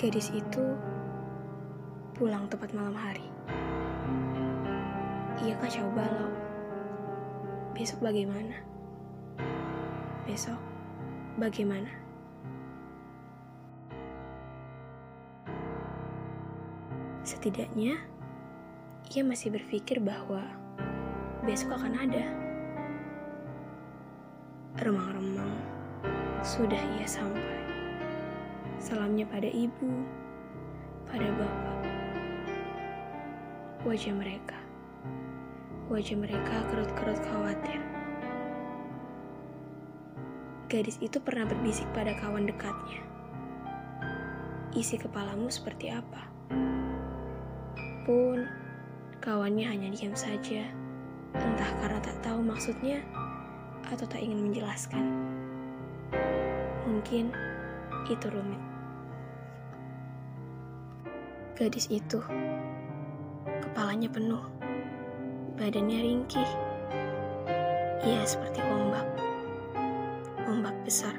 Gadis itu pulang tepat malam hari. Ia kacau balau. Besok bagaimana? Besok bagaimana? Setidaknya, ia masih berpikir bahwa besok akan ada. Remang-remang, sudah ia sampai. Salamnya pada ibu, pada bapak. Wajah mereka, wajah mereka kerut-kerut khawatir. Gadis itu pernah berbisik pada kawan dekatnya. Isi kepalamu seperti apa? Pun, kawannya hanya diam saja, entah karena tak tahu maksudnya atau tak ingin menjelaskan. Mungkin itu rumit. Gadis itu, kepalanya penuh, badannya ringkih. Ia seperti ombak, ombak besar.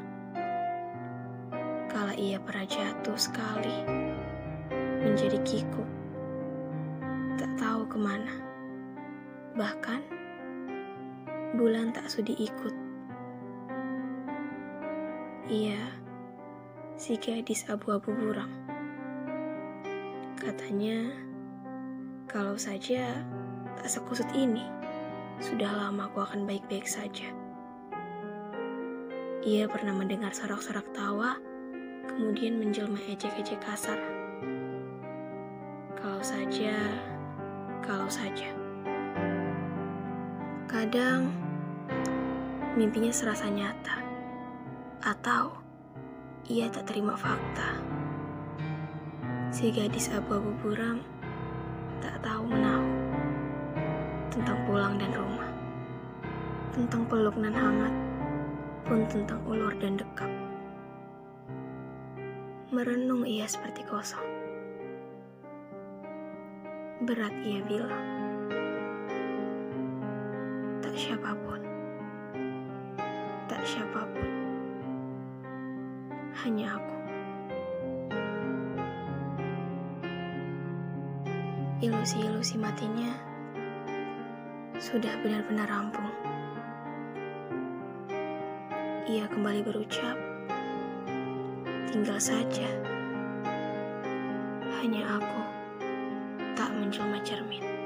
Kala ia pernah jatuh sekali, menjadi kikuk, tak tahu ke mana. Bahkan, bulan tak sudi ikut. Ia, si gadis abu-abu buram. Katanya, kalau saja tak sekusut ini, sudah lama aku akan baik-baik saja. Ia pernah mendengar sorak-sorak tawa, kemudian menjelma ejek-ejek kasar. Kalau saja, kalau saja. Kadang, mimpinya serasa nyata. Atau, ia tak terima fakta si gadis abu-abu buram tak tahu menahu tentang pulang dan rumah, tentang peluk dan hangat, pun tentang ulur dan dekap. Merenung ia seperti kosong. Berat ia bilang, tak siapa pun, tak siapa pun, hanya aku. ilusi-ilusi matinya sudah benar-benar rampung. Ia kembali berucap, tinggal saja. Hanya aku tak menjelma cermin.